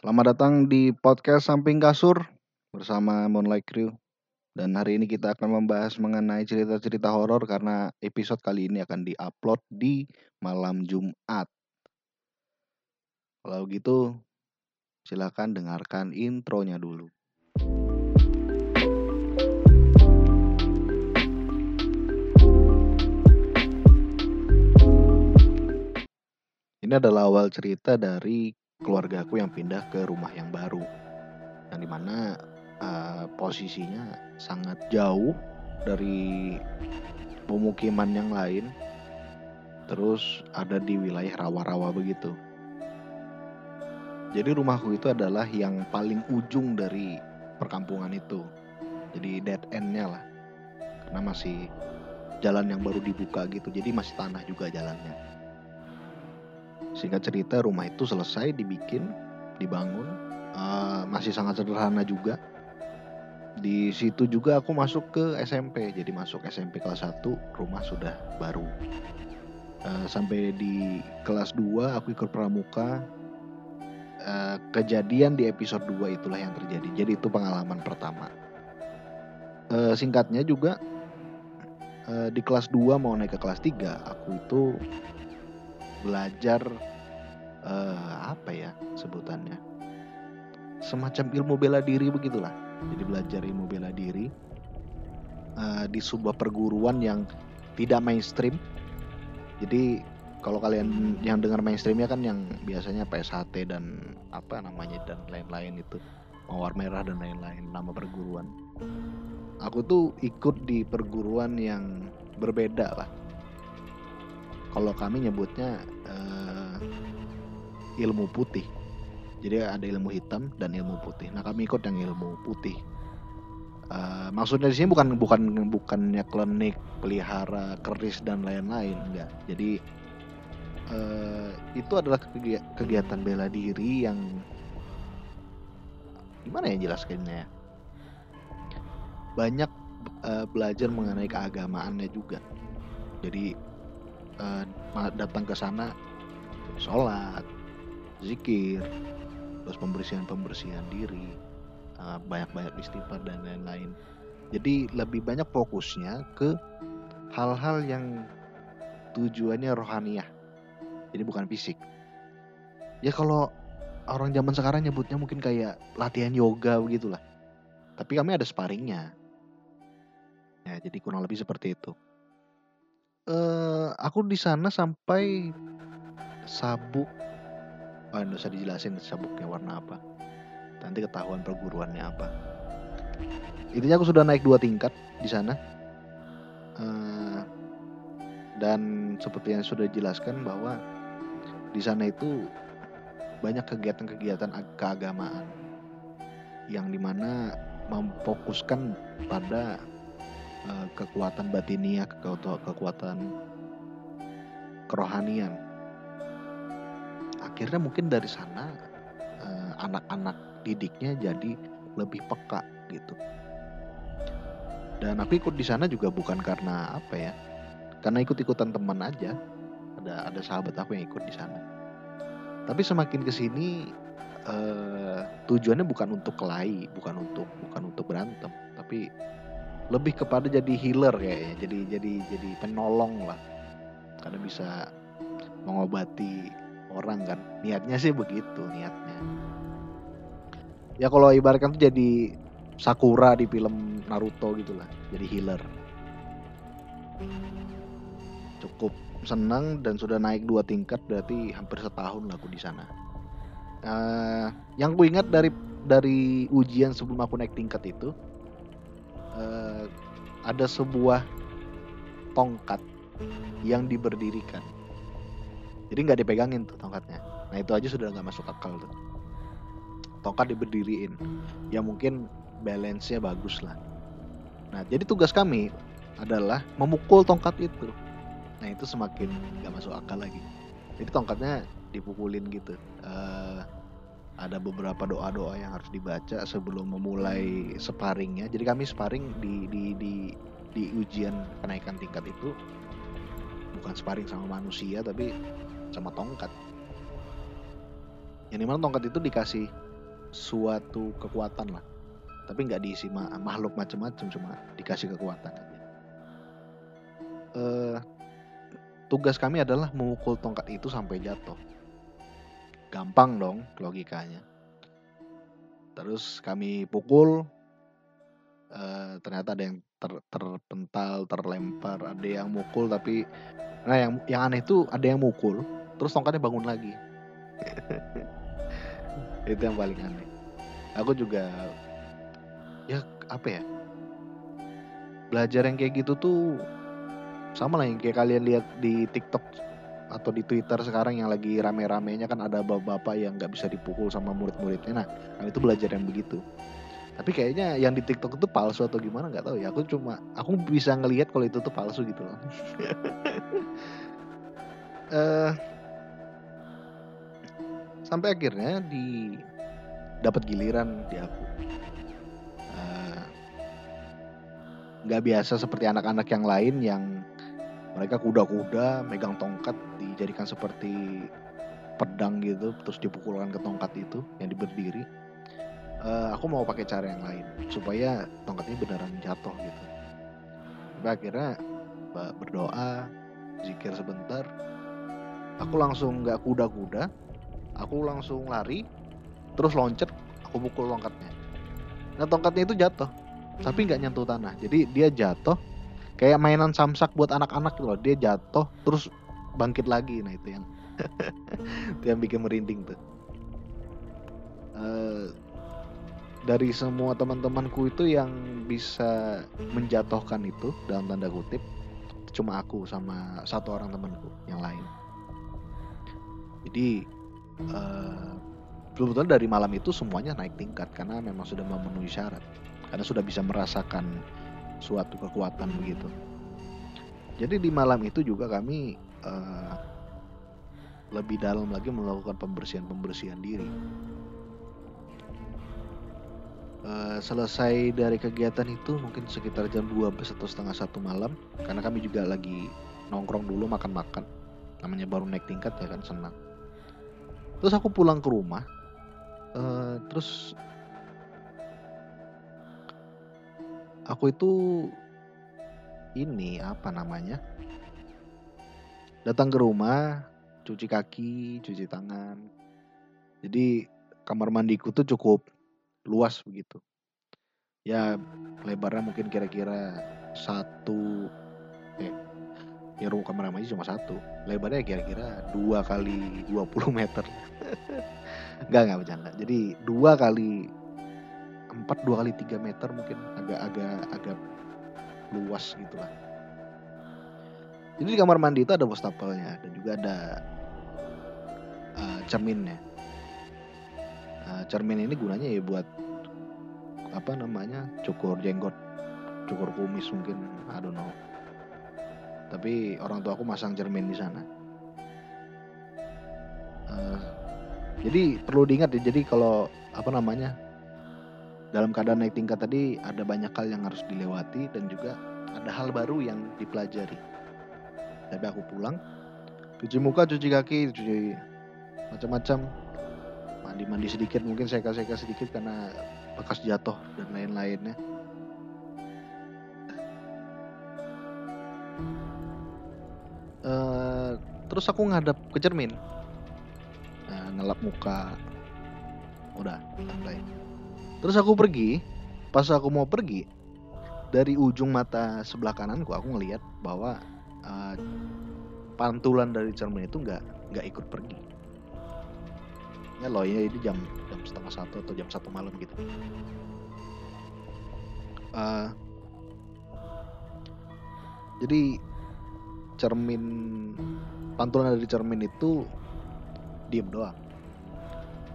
Selamat datang di podcast Samping Kasur bersama Moonlight Crew. Dan hari ini kita akan membahas mengenai cerita-cerita horor karena episode kali ini akan diupload di malam Jumat. Kalau gitu, silakan dengarkan intronya dulu. Ini adalah awal cerita dari keluarga aku yang pindah ke rumah yang baru. Yang di mana uh, posisinya sangat jauh dari pemukiman yang lain. Terus ada di wilayah rawa-rawa begitu. Jadi rumahku itu adalah yang paling ujung dari perkampungan itu. Jadi dead end-nya lah. Karena masih jalan yang baru dibuka gitu. Jadi masih tanah juga jalannya. Singkat cerita rumah itu selesai dibikin, dibangun. Uh, masih sangat sederhana juga. Di situ juga aku masuk ke SMP. Jadi masuk SMP kelas 1, rumah sudah baru. Uh, sampai di kelas 2 aku ikut pramuka Uh, kejadian di episode 2 itulah yang terjadi. Jadi itu pengalaman pertama. Uh, singkatnya juga di kelas 2 mau naik ke kelas 3, aku itu belajar uh, apa ya sebutannya? Semacam ilmu bela diri begitulah. Jadi belajar ilmu bela diri uh, di sebuah perguruan yang tidak mainstream. Jadi kalau kalian yang dengar mainstreamnya kan yang biasanya PSHT dan apa namanya dan lain-lain itu mawar merah dan lain-lain nama perguruan aku tuh ikut di perguruan yang berbeda lah kalau kami nyebutnya uh, ilmu putih. Jadi ada ilmu hitam dan ilmu putih. Nah kami ikut yang ilmu putih. Uh, maksudnya di sini bukan bukan bukannya klinik pelihara keris dan lain-lain enggak. Jadi uh, itu adalah kegiatan bela diri yang gimana ya jelaskannya ya? Banyak uh, belajar mengenai keagamaannya juga. Jadi uh, datang ke sana sholat zikir terus pembersihan pembersihan diri uh, banyak-banyak istighfar dan lain-lain. Jadi lebih banyak fokusnya ke hal-hal yang tujuannya rohaniah. Jadi bukan fisik. Ya kalau orang zaman sekarang nyebutnya mungkin kayak latihan yoga begitulah. Tapi kami ada sparringnya ya jadi kurang lebih seperti itu uh, aku di sana sampai sabuk. Oh nggak usah dijelasin sabuknya warna apa. Nanti ketahuan perguruannya apa. Intinya aku sudah naik dua tingkat di sana. Uh, dan seperti yang sudah dijelaskan bahwa di sana itu banyak kegiatan-kegiatan keagamaan yang di mana memfokuskan pada uh, kekuatan batiniah, kekuatan kerohanian. Akhirnya mungkin dari sana uh, anak-anak didiknya jadi lebih peka gitu. Dan aku ikut di sana juga bukan karena apa ya, karena ikut-ikutan teman aja ada ada sahabat aku yang ikut di sana tapi semakin ke sini uh, tujuannya bukan untuk kelahi bukan untuk bukan untuk berantem tapi lebih kepada jadi healer kayaknya jadi jadi jadi penolong lah. Karena bisa mengobati orang kan. Niatnya sih begitu niatnya. Ya kalau ibaratkan tuh jadi Sakura di film Naruto gitulah jadi healer. Cukup senang dan sudah naik dua tingkat berarti hampir setahun lah aku di sana. Uh, yang ku ingat dari dari ujian sebelum aku naik tingkat itu uh, ada sebuah tongkat yang diberdirikan. Jadi nggak dipegangin tuh tongkatnya. Nah itu aja sudah nggak masuk akal tuh. Tongkat diberdiriin. Ya mungkin balance-nya bagus lah. Nah jadi tugas kami adalah memukul tongkat itu nah itu semakin nggak masuk akal lagi jadi tongkatnya dipukulin gitu uh, ada beberapa doa-doa yang harus dibaca sebelum memulai sparringnya jadi kami sparring di di di di ujian kenaikan tingkat itu. Bukan sparring sama manusia tapi sama tongkat. Yang di mana tongkat itu dikasih suatu kekuatan lah. Tapi nggak diisi ma makhluk macam-macam cuma dikasih kekuatan uh, tugas kami adalah memukul tongkat itu sampai jatuh gampang dong logikanya. Terus kami pukul uh, ternyata ada yang ter, terpental terlempar ada yang mukul tapi nah yang yang aneh itu ada yang mukul terus tongkatnya bangun lagi. Itu yang paling aneh. Aku juga ya apa ya belajar yang kayak gitu tuh sama lah yang kayak kalian lihat di TikTok atau di Twitter sekarang yang lagi rame-ramenya kan ada bapak-bapak yang nggak bisa dipukul sama murid-muridnya. Nah itu belajar yang begitu. Tapi kayaknya yang di TikTok itu palsu atau gimana nggak tahu ya. Aku cuma aku bisa ngelihat kalau itu tuh palsu gitu loh. Uh, sampai akhirnya di dapat giliran di aku. Nggak biasa seperti anak-anak yang lain yang mereka kuda-kuda megang tongkat dijadikan seperti pedang gitu terus dipukulkan ke tongkat itu yang berdiri uh, aku mau pakai cara yang lain supaya tongkatnya beneran jatuh gitu. Tapi akhirnya berdoa zikir sebentar. Aku langsung nggak kuda-kuda aku langsung lari terus loncat aku pukul tongkatnya. Nah tongkatnya itu jatuh tapi nggak nyentuh tanah. Jadi dia jatuh kayak mainan samsak buat anak-anak loh dia jatuh terus bangkit lagi. Nah itu yang itu yang bikin merinding tuh. Uh, dari semua teman-temanku itu yang bisa menjatuhkan itu dalam tanda kutip cuma aku sama satu orang temanku yang lain. Jadi uh, sebetulnya dari malam itu semuanya naik tingkat karena memang sudah memenuhi syarat. Karena sudah bisa merasakan suatu kekuatan begitu. Jadi di malam itu juga kami uh, lebih dalam lagi melakukan pembersihan-pembersihan diri. Uh, selesai dari kegiatan itu mungkin sekitar jam 12 atau setengah satu malam karena kami juga lagi nongkrong dulu makan-makan namanya baru naik tingkat ya kan senang terus aku pulang ke rumah uh, terus aku itu ini apa namanya datang ke rumah cuci kaki cuci tangan. Jadi kamar mandiku tuh cukup luas begitu. Ya lebarnya mungkin kira-kira satu eh ya rumah kamar mandi cuma satu. Lebarnya kira-kira dua kali 20 meter. Enggak, enggak bercanda. Jadi dua kali empat dua kali tiga meter mungkin agak-agak agak luas gitulah. Jadi di kamar mandi itu ada wastafelnya dan juga ada uh, cerminnya. Uh, cermin ini gunanya ya buat apa namanya cukur jenggot, cukur kumis mungkin, I don't know. Tapi orang tua aku masang cermin di sana. Uh, jadi perlu diingat ya, jadi kalau apa namanya dalam keadaan naik tingkat tadi ada banyak hal yang harus dilewati dan juga ada hal baru yang dipelajari. Tapi aku pulang, cuci muka, cuci kaki, cuci macam-macam, mandi-mandi sedikit, mungkin saya kasih kasih sedikit karena bekas jatuh dan lain-lainnya. Uh, terus aku ngadap ke cermin, nah, ngelap muka, udah santai Terus aku pergi, pas aku mau pergi, dari ujung mata sebelah kananku aku ngelihat bahwa uh, pantulan dari cermin itu nggak nggak ikut pergi. Ya loh ya ini jam jam setengah satu atau jam satu malam gitu. Uh, jadi cermin pantulan dari cermin itu diem doang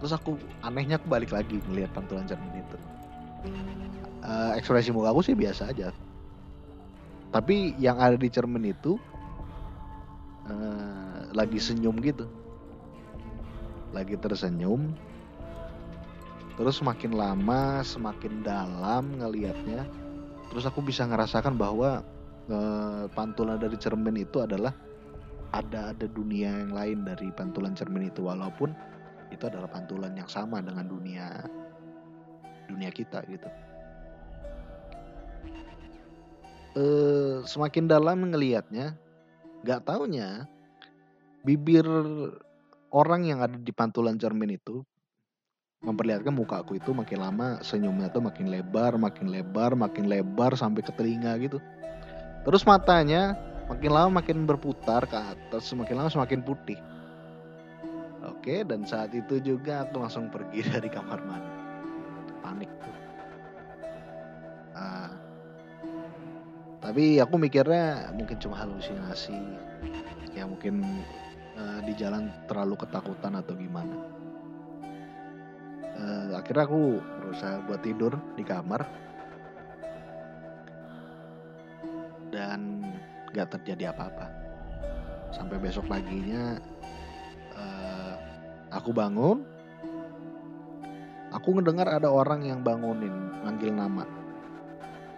terus aku anehnya aku balik lagi melihat pantulan cermin itu. Uh, ekspresi muka aku sih biasa aja. Tapi yang ada di cermin itu uh, lagi senyum gitu. Lagi tersenyum. Terus semakin lama semakin dalam ngelihatnya terus aku bisa ngerasakan bahwa uh, pantulan dari cermin itu adalah ada ada dunia yang lain dari pantulan cermin itu. Walaupun itu adalah pantulan yang sama dengan dunia dunia kita gitu eh, semakin dalam ngelihatnya nggak taunya bibir orang yang ada di pantulan cermin itu memperlihatkan muka aku itu makin lama senyumnya tuh makin lebar, makin lebar, makin lebar sampai ke telinga gitu. Terus matanya makin lama makin berputar ke atas, semakin lama semakin putih. Oke, dan saat itu juga aku langsung pergi dari kamar mandi. Panik tuh. Uh, tapi aku mikirnya mungkin cuma halusinasi. Ya mungkin uh, di jalan terlalu ketakutan atau gimana uh, akhirnya aku berusaha buat tidur di kamar dan gak terjadi apa-apa sampai besok paginya uh, aku bangun. Aku ngedengar ada orang yang bangunin manggil nama.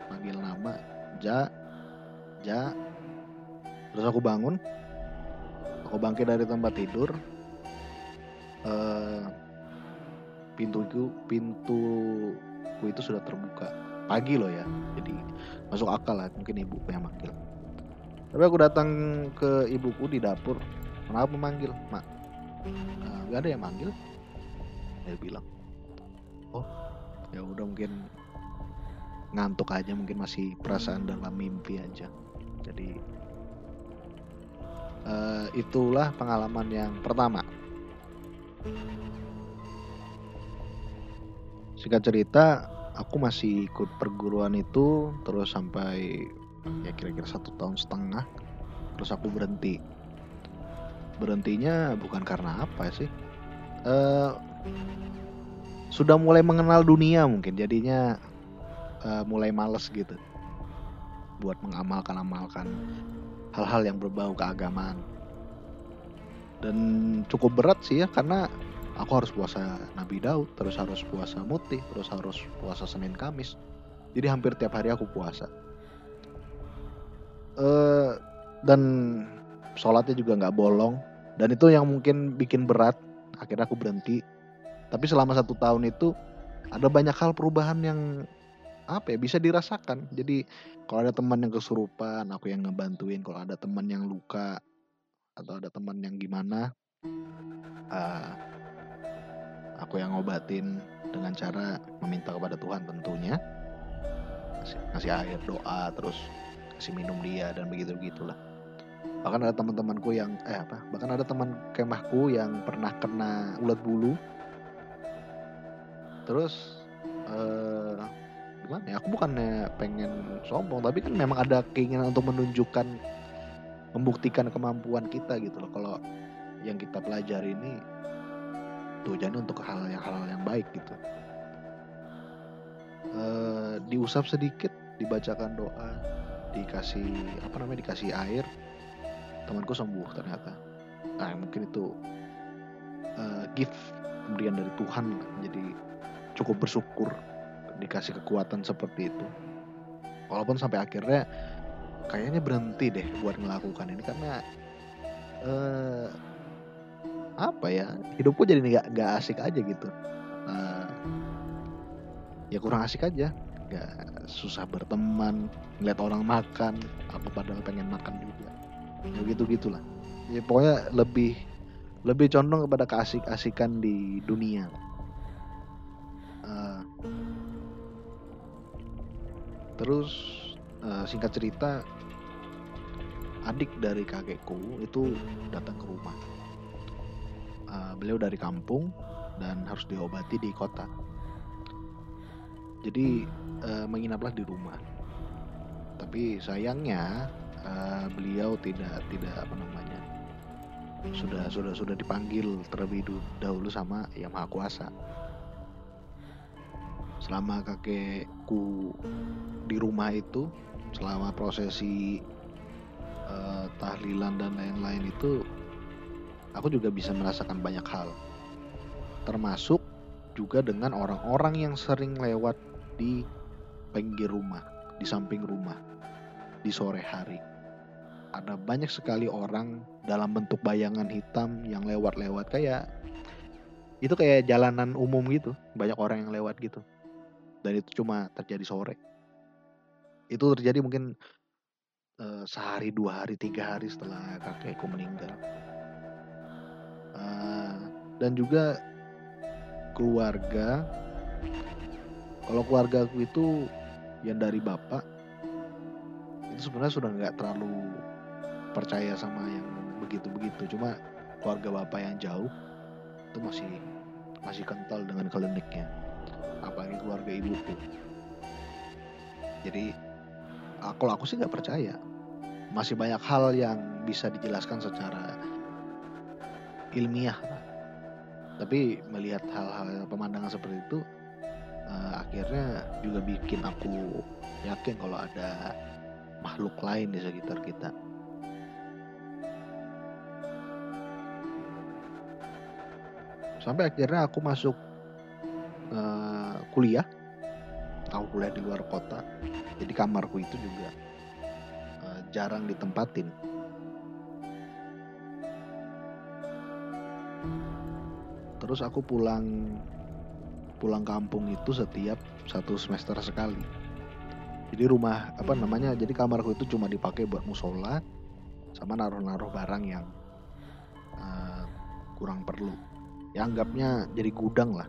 Manggil nama ja ja. Terus aku bangun. Aku bangkit dari tempat tidur. Uh, pintuku pintuku itu sudah terbuka. Pagi loh ya jadi masuk akal lah mungkin ibu yang manggil. Tapi aku datang ke ibuku di dapur. Kenapa memanggil? Mak uh, gak ada yang manggil. Dia bilang oh ya udah mungkin ngantuk aja mungkin masih perasaan dalam mimpi aja. Jadi uh, itulah pengalaman yang pertama. Singkat cerita aku masih ikut perguruan itu terus sampai ya kira-kira satu tahun setengah. Terus aku berhenti berhentinya bukan karena apa sih uh, sudah mulai mengenal dunia mungkin jadinya uh, mulai males gitu buat mengamalkan-amalkan hal-hal yang berbau keagamaan dan cukup berat sih ya karena aku harus puasa Nabi Daud, terus harus puasa Mutih, terus harus puasa Senin Kamis. Jadi hampir tiap hari aku puasa. Uh, dan sholatnya juga nggak bolong. Dan itu yang mungkin bikin berat. Akhirnya aku berhenti. Tapi selama satu tahun itu ada banyak hal perubahan yang apa ya bisa dirasakan. Jadi kalau ada teman yang kesurupan, aku yang ngebantuin. Kalau ada teman yang luka atau ada teman yang gimana, uh, aku yang ngobatin dengan cara meminta kepada Tuhan tentunya ngasih, ngasih air doa terus kasih minum dia dan begitu begitulah bahkan ada teman-temanku yang eh apa bahkan ada teman kemahku yang pernah kena ulat bulu. Terus eh, gimana ya aku bukannya pengen sombong tapi kan memang ada keinginan untuk menunjukkan membuktikan kemampuan kita gitu loh. Kalau yang kita pelajari ini tujuannya untuk hal yang hal yang baik gitu. E, diusap sedikit dibacakan doa dikasih apa namanya dikasih air temanku sembuh ternyata. Nah mungkin itu uh, gift pemberian dari Tuhan jadi cukup bersyukur dikasih kekuatan seperti itu. Walaupun sampai akhirnya kayaknya berhenti deh buat melakukan ini karena uh, apa ya hidupku jadi nggak nggak asik aja gitu. Uh, ya kurang asik aja nggak susah berteman ngeliat orang makan apa padahal pengen makan juga ya gitu gitulah ya pokoknya lebih lebih condong kepada keasik-asikan di dunia uh, terus uh, singkat cerita adik dari kakekku itu datang ke rumah uh, beliau dari kampung dan harus diobati di kota. Jadi uh, menginaplah di rumah. Tapi sayangnya uh, beliau tidak tidak apa namanya sudah sudah sudah dipanggil terlebih dahulu sama yang maha kuasa. Selama kakekku di rumah itu, selama prosesi uh, tahlilan dan lain-lain itu aku juga bisa merasakan banyak hal. Termasuk juga dengan orang-orang yang sering lewat di pinggir rumah, di samping rumah, di sore hari. Ada banyak sekali orang dalam bentuk bayangan hitam yang lewat-lewat kayak itu kayak jalanan umum gitu, banyak orang yang lewat gitu. dan itu cuma terjadi sore. Itu terjadi mungkin uh, sehari dua hari tiga hari setelah kakekku meninggal. Uh, dan juga keluarga. Kalau keluarga aku itu yang dari bapak itu sebenarnya sudah nggak terlalu percaya sama yang begitu-begitu. Cuma keluarga bapak yang jauh itu masih masih kental dengan kliniknya apalagi keluarga ibuku jadi kalau aku sih nggak percaya. Masih banyak hal yang bisa dijelaskan secara ilmiah tapi melihat hal-hal pemandangan seperti itu uh, akhirnya juga bikin aku yakin kalau ada makhluk lain di sekitar kita sampai akhirnya aku masuk uh, kuliah aku kuliah di luar kota. Jadi kamarku itu juga uh, jarang ditempatin. Terus aku pulang pulang kampung itu setiap satu semester sekali. Jadi rumah apa namanya jadi kamarku itu cuma dipakai buat musola sama naruh-naruh barang yang uh, kurang perlu ya anggapnya jadi gudang lah.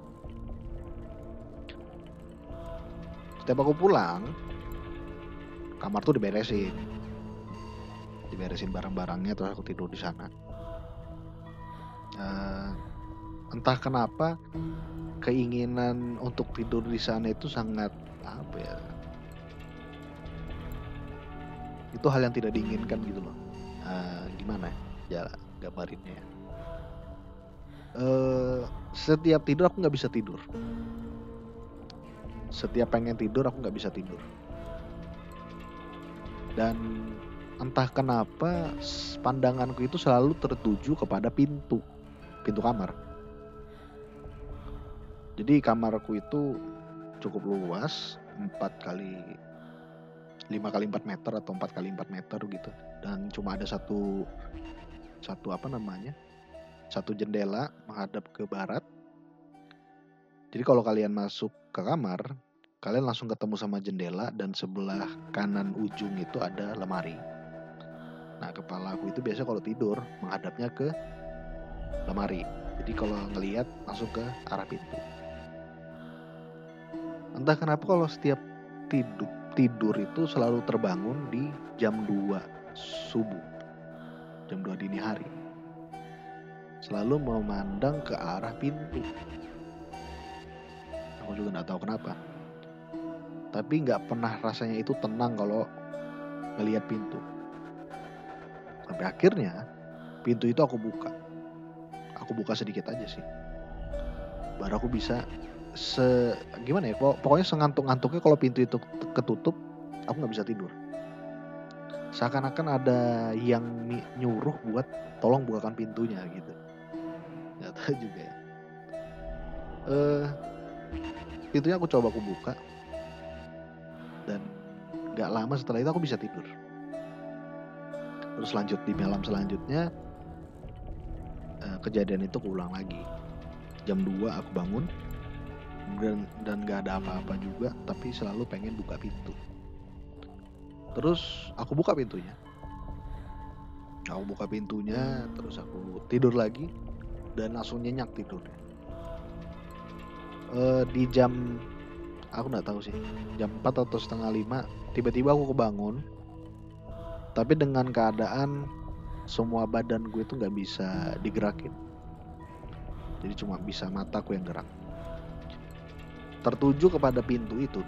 Setiap aku pulang kamar tuh diberesin. Diberesin barang-barangnya terus aku tidur di sana. Uh, entah kenapa keinginan untuk tidur di sana itu sangat apa ya itu hal yang tidak diinginkan gitu loh. Uh, gimana ya gambarinnya ya uh, setiap tidur aku nggak bisa tidur. Setiap pengen tidur aku nggak bisa tidur. Dan entah kenapa pandanganku itu selalu tertuju kepada pintu pintu kamar. Jadi kamarku itu cukup luas 4 kali 5 kali 4 meter atau 4 kali 4 meter gitu. Dan cuma ada satu satu apa namanya satu jendela menghadap ke barat. Jadi kalau kalian masuk ke kamar, kalian langsung ketemu sama jendela dan sebelah kanan ujung itu ada lemari. Nah, kepala aku itu biasa kalau tidur menghadapnya ke lemari. Jadi kalau ngelihat langsung ke arah pintu. Entah kenapa kalau setiap tidur tidur itu selalu terbangun di jam 2 subuh. Jam 2 dini hari selalu memandang ke arah pintu. Aku juga nggak tahu kenapa. Tapi nggak pernah rasanya itu tenang kalau melihat pintu. Sampai akhirnya pintu itu aku buka. Aku buka sedikit aja sih. Baru aku bisa se gimana ya pokoknya sengantuk-ngantuknya kalau pintu itu ketutup aku nggak bisa tidur seakan-akan ada yang nyuruh buat tolong bukakan pintunya gitu juga ya. Uh, pintunya aku coba aku buka. Dan nggak lama setelah itu aku bisa tidur. Terus lanjut di malam selanjutnya uh, kejadian itu keulang lagi. Jam 2 aku bangun dan dan nggak ada apa-apa juga tapi selalu pengen buka pintu. Terus aku buka pintunya. Aku buka pintunya terus aku tidur lagi dan langsung nyenyak tidurnya uh, di jam aku nggak tahu sih jam 4 atau setengah lima tiba-tiba aku kebangun. Tapi dengan keadaan semua badan gue itu nggak bisa digerakin. Jadi cuma bisa mataku yang gerak. Tertuju kepada pintu itu.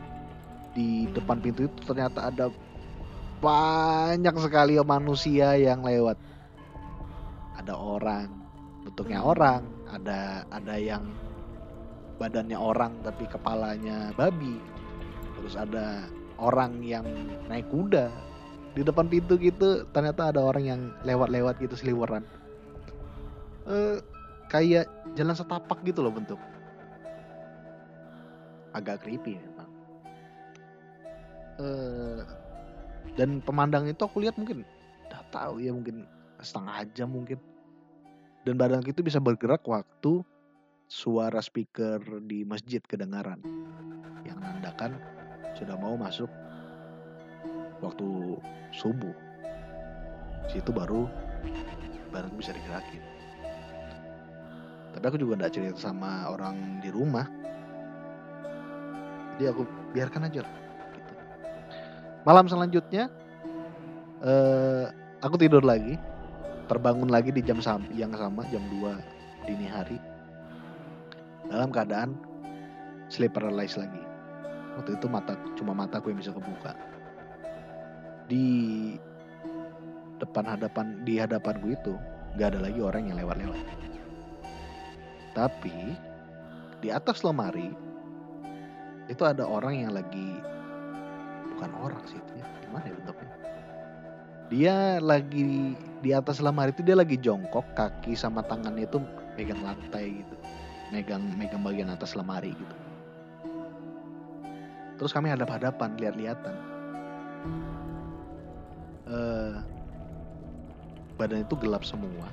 Di depan pintu itu ternyata ada banyak sekali manusia yang lewat. Ada orang bentuknya orang, ada ada yang badannya orang tapi kepalanya babi. Terus ada orang yang naik kuda. Di depan pintu gitu ternyata ada orang yang lewat-lewat gitu seliweran. Uh, kayak jalan setapak gitu loh bentuk. Agak creepy memang. Uh, dan pemandang itu aku lihat mungkin udah tahu ya mungkin setengah jam mungkin dan badan itu bisa bergerak waktu suara speaker di masjid kedengaran. Yang nandakan bahkan sudah mau masuk waktu subuh. Situ baru baru bisa digerakin. Tapi aku juga tidak cerita sama orang di rumah. Jadi aku biarkan aja lah gitu. malam selanjutnya eh, aku tidur lagi terbangun lagi di jam yang sama jam 2 dini hari. Dalam keadaan sleep paralysis lagi. Waktu itu mata cuma mataku yang bisa kebuka. Di depan hadapan di hadapanku itu nggak ada lagi orang yang lewat-lewat. Tapi di atas lemari itu ada orang yang lagi bukan orang sih itu ya gimana ya bentuknya? Dia lagi di atas lemari itu dia lagi jongkok kaki sama tangannya itu megang lantai gitu. Megang megang bagian atas lemari gitu. Terus kami hadap-hadapan lihat-lihatan. Uh, badan itu gelap semua.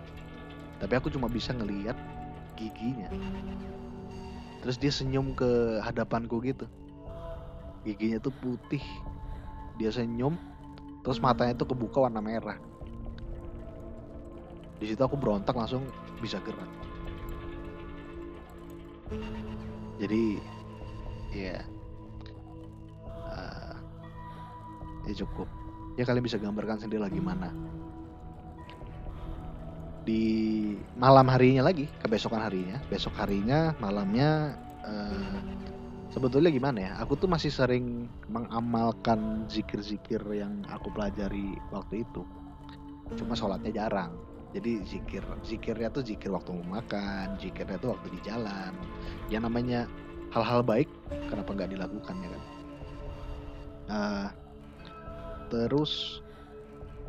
Tapi aku cuma bisa ngeliat giginya. Terus dia senyum ke hadapanku gitu. Giginya tuh putih. Dia senyum terus matanya tuh kebuka warna merah di situ aku berontak langsung bisa gerak. Jadi ya ya cukup. Ya kalian bisa gambarkan sendiri lagi mana di malam harinya lagi kebesokan harinya. Besok harinya malamnya uh, sebetulnya gimana ya? Aku tuh masih sering mengamalkan zikir-zikir yang aku pelajari waktu itu. Cuma sholatnya jarang jadi zikir zikirnya tuh zikir waktu mau makan zikirnya tuh waktu di jalan yang namanya hal-hal baik kenapa nggak dilakukan ya kan uh, Terus,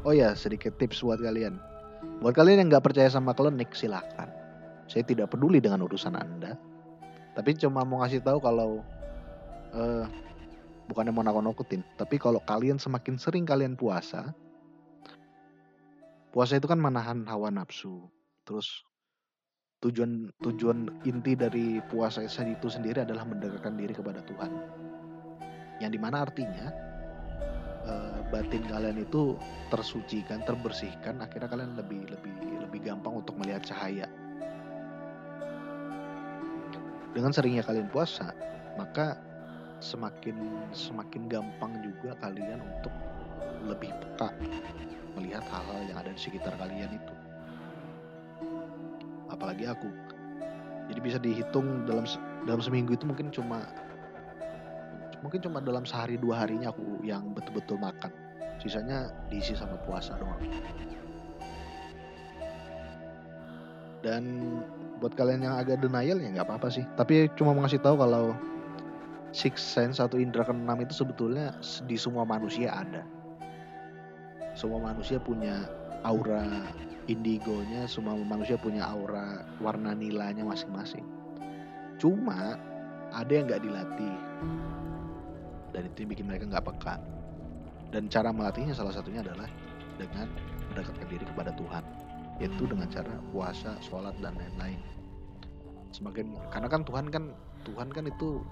oh ya sedikit tips buat kalian. Buat kalian yang nggak percaya sama klinik silahkan. Saya tidak peduli dengan urusan anda. Tapi cuma mau ngasih tahu kalau uh, bukannya mau nakut-nakutin. Tapi kalau kalian semakin sering kalian puasa, puasa itu kan menahan hawa nafsu. Terus tujuan tujuan inti dari puasa itu sendiri adalah mendekatkan diri kepada Tuhan. Yang di mana artinya uh, batin kalian itu tersucikan, terbersihkan, akhirnya kalian lebih lebih lebih gampang untuk melihat cahaya. Dengan seringnya kalian puasa, maka semakin semakin gampang juga kalian untuk lebih peka melihat hal-hal yang ada di sekitar kalian itu. Apalagi aku. Jadi bisa dihitung dalam dalam seminggu itu mungkin cuma mungkin cuma dalam sehari dua harinya aku yang betul-betul makan sisanya diisi sama puasa doang dan buat kalian yang agak denial ya nggak apa-apa sih tapi cuma mau ngasih tahu kalau six sense atau indera keenam itu sebetulnya di semua manusia ada semua manusia punya aura indigonya semua manusia punya aura warna nilainya masing-masing. Cuma ada yang nggak dilatih. Dan itu yang bikin mereka nggak peka. Dan cara melatihnya salah satunya adalah dengan mendekatkan diri kepada Tuhan. Yaitu dengan cara puasa, sholat dan lain-lain. Semakin karena kan Tuhan kan Tuhan kan itu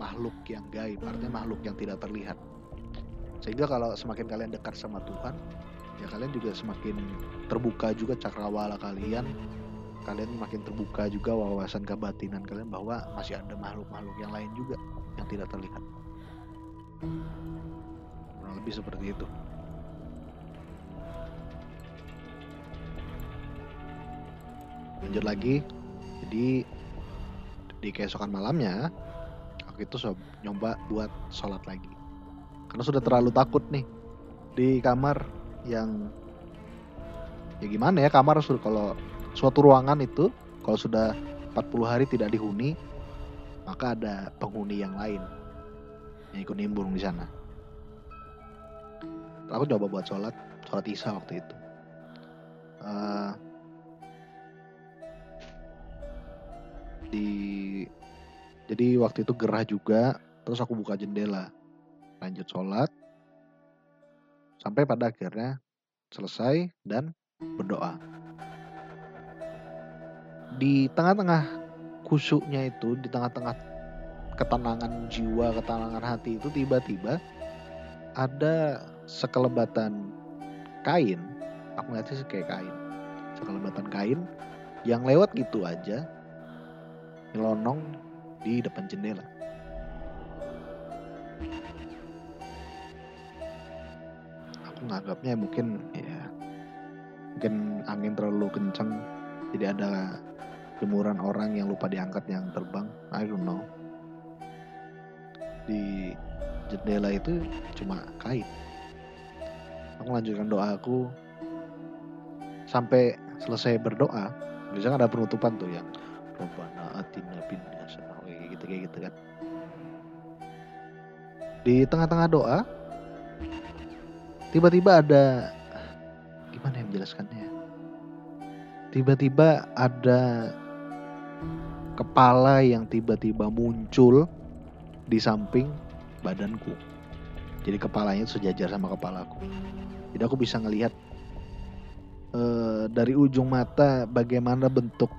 makhluk yang gaib, artinya makhluk yang tidak terlihat. Sehingga kalau semakin kalian dekat sama Tuhan, ya kalian juga semakin terbuka juga cakrawala kalian. Kalian makin terbuka juga wawasan kebatinan kalian bahwa masih ada makhluk-makhluk yang lain juga yang tidak terlihat. Kurang lebih seperti itu. Lanjut lagi. Jadi di keesokan malamnya aku itu nyoba buat sholat lagi karena sudah terlalu takut nih di kamar yang ya gimana ya kamar sudah kalau suatu ruangan itu kalau sudah 40 hari tidak dihuni maka ada penghuni yang lain yang ikut nimbrung di sana. Aku coba buat sholat, sholat isya waktu itu. Uh, di jadi waktu itu gerah juga, terus aku buka jendela, lanjut sholat, sampai pada akhirnya selesai dan berdoa. Di tengah-tengah kusuknya itu, di tengah-tengah ketenangan jiwa ketenangan hati itu tiba-tiba ada sekelebatan kain. Aku ngeliatnya sih kayak kain. Sekelebatan kain yang lewat gitu aja nyelonong di depan jendela nganggapnya mungkin ya mungkin angin terlalu kencang jadi ada jemuran orang yang lupa diangkat yang terbang I don't know. Di jendela itu cuma kain aku lanjutkan doaku sampai selesai berdoa biasanya ada penutupan tuh yang Robbana atina fid kayak gitu kayak gitu kan. Di tengah-tengah doa tiba-tiba ada gimana yang menjelaskannya? Tiba-tiba ada kepala yang tiba-tiba muncul di samping badanku. Jadi kepalanya sejajar sama kepalaku. Jadi aku bisa ngelihat uh, dari ujung mata bagaimana bentuk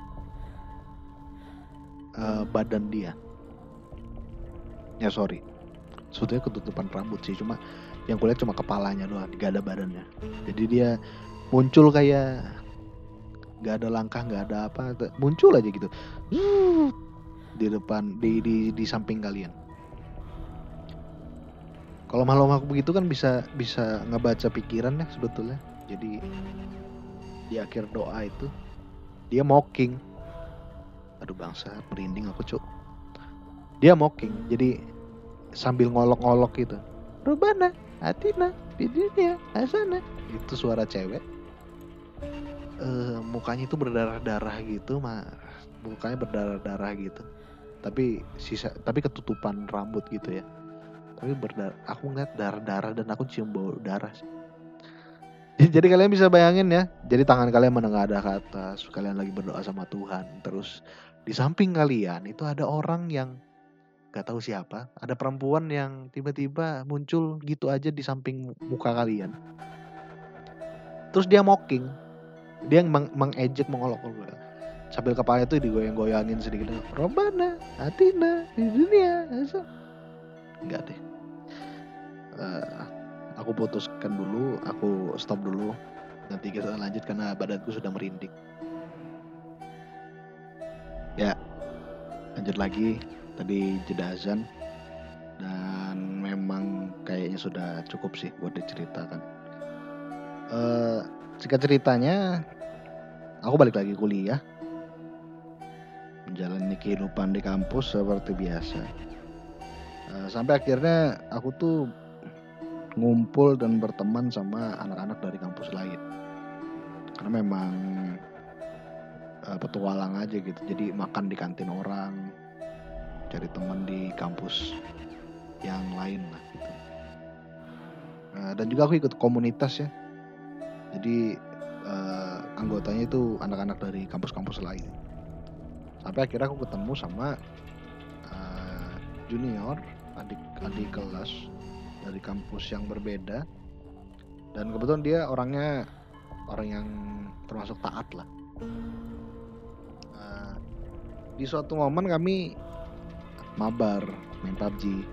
uh, badan dia. Ya sorry. Sebetulnya ketutupan rambut sih cuma yang kulihat cuma kepalanya doang gak ada badannya. Jadi dia muncul kayak gak ada langkah gak ada apa muncul aja gitu. Di depan di di di samping kalian. Kalau aku begitu kan bisa bisa ngebaca pikiran ya sebetulnya. Jadi di akhir doa itu dia mocking. Aduh bangsa merinding aku cuk. Dia mocking jadi sambil ngolok-ngolok gitu. Rubana, Atina, Bidinia, Asana. Itu suara cewek. Uh, mukanya itu berdarah-darah gitu, mah mukanya berdarah-darah gitu. Tapi sisa, tapi ketutupan rambut gitu ya. Tapi berdarah, aku ngeliat darah-darah dan aku cium bau darah sih. Jadi kalian bisa bayangin ya, jadi tangan kalian menengadah ke atas, kalian lagi berdoa sama Tuhan, terus di samping kalian itu ada orang yang gak tahu siapa ada perempuan yang tiba-tiba muncul gitu aja di samping muka kalian. Terus dia mocking. Dia yang meng mengejek mengolok-olok sambil kepala itu digoyang-goyangin sedikit. Robana Atina di dunia enggak deh. Uh, aku putuskan dulu aku stop dulu. Nanti kita lanjut karena badanku sudah merinding. Ya lanjut lagi tadi jeda azan dan memang kayaknya sudah cukup sih buat diceritakan. Uh, jika ceritanya, aku balik lagi kuliah, menjalani kehidupan di kampus seperti biasa. Uh, sampai akhirnya aku tuh ngumpul dan berteman sama anak-anak dari kampus lain. Karena memang uh, petualang aja gitu. Jadi makan di kantin orang, cari teman di kampus yang lain lah gitu. Uh, dan juga aku ikut komunitas ya. Jadi uh, anggotanya itu anak-anak dari kampus-kampus lain. Sampai akhirnya aku ketemu sama uh, junior adik-adik kelas dari kampus yang berbeda. Dan kebetulan dia orangnya orang yang termasuk taat lah. Di suatu momen kami mabar main PUBG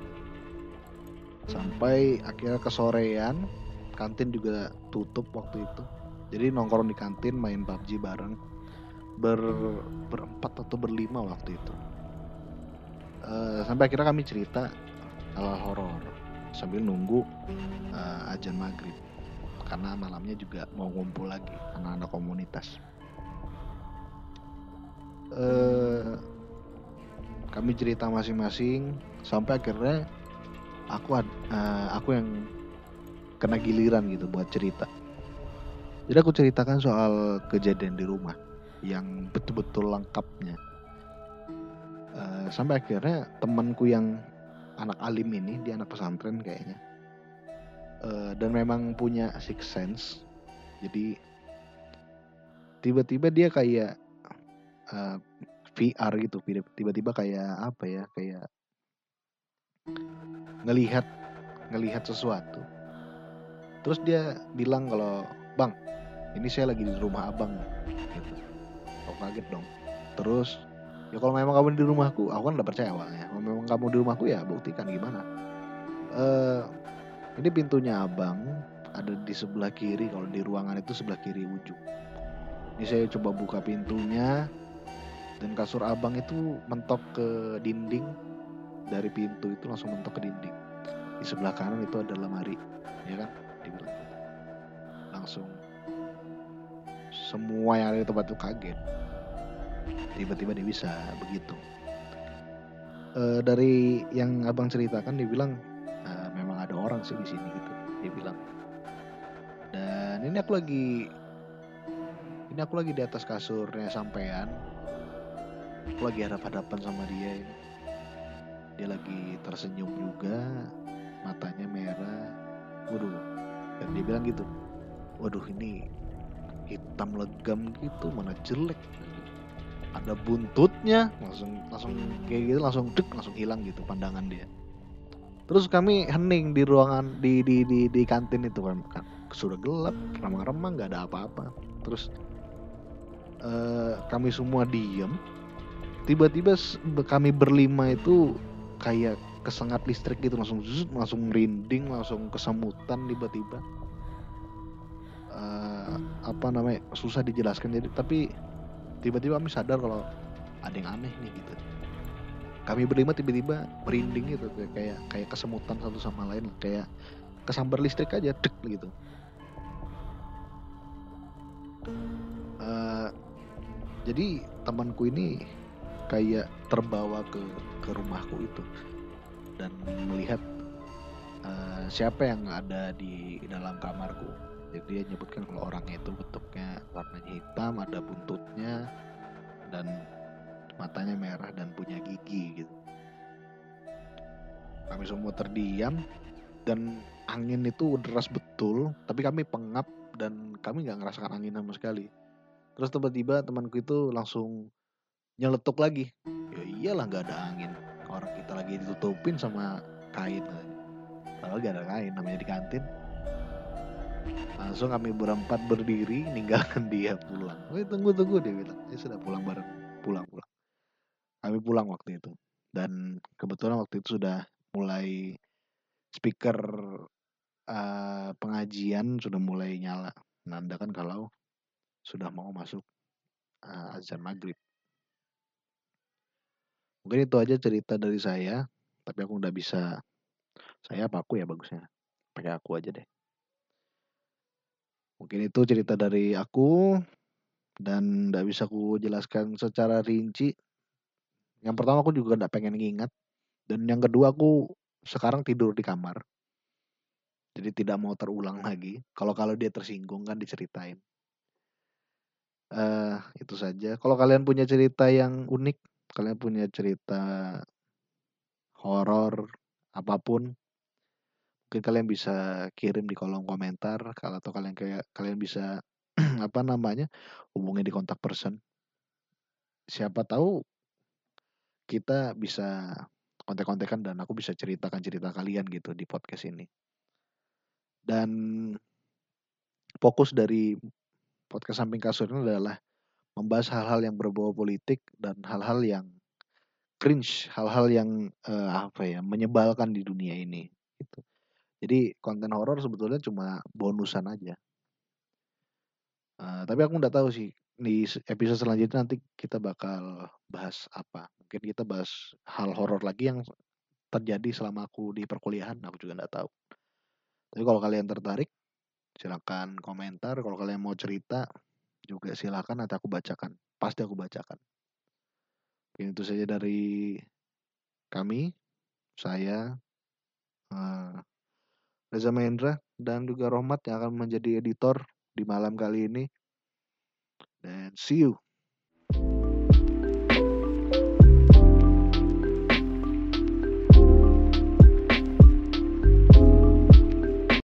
sampai akhirnya kesorean kantin juga tutup waktu itu. Jadi nongkrong di kantin main PUBG bareng. Ber berempat atau berlima waktu itu. Uh, sampai akhirnya kami cerita hal horor sambil nunggu uh, ajan maghrib. Karena malamnya juga mau ngumpul lagi anak-anak komunitas kami cerita masing-masing sampai akhirnya aku uh, aku yang kena giliran gitu buat cerita. Jadi aku ceritakan soal kejadian di rumah yang betul-betul lengkapnya. Uh, sampai akhirnya temanku yang anak alim ini dia anak pesantren kayaknya uh, dan memang punya six sense. Jadi tiba-tiba dia kayak uh, VR gitu tiba-tiba kayak apa ya kayak ngelihat ngelihat sesuatu. Terus dia bilang kalau bang ini saya lagi di rumah abang gitu. Oh kaget dong. Terus ya kalau memang kamu di rumahku aku kan udah percaya awalnya kalau memang kamu di rumahku ya buktikan gimana. Eh ini pintunya abang ada di sebelah kiri kalau di ruangan itu sebelah kiri ujung. Ini saya coba buka pintunya dan kasur abang itu mentok ke dinding. Dari pintu itu langsung mentok ke dinding. Di sebelah kanan itu ada lemari ya kan? Dibilang langsung semua yang ada di tempat itu kaget. Tiba-tiba dia bisa begitu. E, dari yang abang ceritakan dia bilang e, memang ada orang sih di sini gitu dia bilang. Dan ini aku lagi ini aku lagi di atas kasurnya sampean aku lagi hadap-hadapan sama dia ini dia lagi tersenyum juga matanya merah. Waduh dan dia bilang gitu waduh ini hitam legam gitu mana jelek. Ada buntutnya langsung langsung kayak gitu langsung dek langsung hilang gitu pandangan dia. Terus kami hening di ruangan di di di, di kantin itu kan, kan sudah gelap remang-remang nggak ada apa-apa. Terus uh, kami semua diem tiba-tiba kami berlima itu kayak kesengat listrik gitu langsung zut, langsung merinding langsung kesemutan tiba-tiba. Uh, apa namanya susah dijelaskan. Jadi tapi tiba-tiba kami sadar kalau ada yang aneh nih gitu. Kami berlima tiba-tiba merinding gitu kayak kayak kesemutan satu sama lain kayak kesambar listrik aja dek gitu. Uh, jadi temanku ini kayak terbawa ke ke rumahku itu dan melihat uh, siapa yang ada di dalam kamarku. Jadi dia nyebutkan kalau orangnya itu bentuknya warnanya hitam, ada buntutnya dan matanya merah dan punya gigi gitu. Kami semua terdiam dan angin itu deras betul, tapi kami pengap dan kami nggak ngerasakan angin sama sekali. Terus tiba-tiba temanku itu langsung nyeletuk lagi. Ya iyalah nggak ada angin. Orang kita lagi ditutupin sama kain padahal gak ada kain namanya di kantin. Langsung kami berempat berdiri ninggalkan dia pulang. Oh tunggu tunggu dia bilang. Dia sudah pulang bareng. Pulang pulang. Kami pulang waktu itu. Dan kebetulan waktu itu sudah mulai speaker uh, pengajian sudah mulai nyala. Menandakan kalau sudah mau masuk uh, azan maghrib Mungkin itu aja cerita dari saya, tapi aku udah bisa saya apa aku ya bagusnya. Pakai aku aja deh. Mungkin itu cerita dari aku dan nggak bisa aku jelaskan secara rinci. Yang pertama aku juga nggak pengen ngingat dan yang kedua aku sekarang tidur di kamar. Jadi tidak mau terulang lagi. Kalau kalau dia tersinggung kan diceritain. Uh, itu saja. Kalau kalian punya cerita yang unik kalian punya cerita horor apa pun mungkin kalian bisa kirim di kolom komentar kalau atau kalian kayak kalian bisa apa namanya hubungi di kontak person. Siapa tahu kita bisa kontek-kontekan dan aku bisa ceritakan cerita kalian gitu di podcast ini. Dan fokus dari podcast samping kasur ini adalah membahas hal-hal yang berbau politik dan hal-hal yang cringe, hal-hal yang uh, apa ya menyebalkan di dunia ini. Gitu. Jadi konten horor sebetulnya cuma bonusan aja. Uh, tapi aku nggak tahu sih di episode selanjutnya nanti kita bakal bahas apa. Mungkin kita bahas hal horor lagi yang terjadi selama aku di perkuliahan. Aku juga nggak tahu. Tapi kalau kalian tertarik, silakan komentar. Kalau kalian mau cerita, juga silakan nanti aku bacakan. Pasti aku bacakan. Mungkin itu saja dari kami, saya, uh, Reza Mahendra, dan juga Rohmat yang akan menjadi editor di malam kali ini. Dan see you.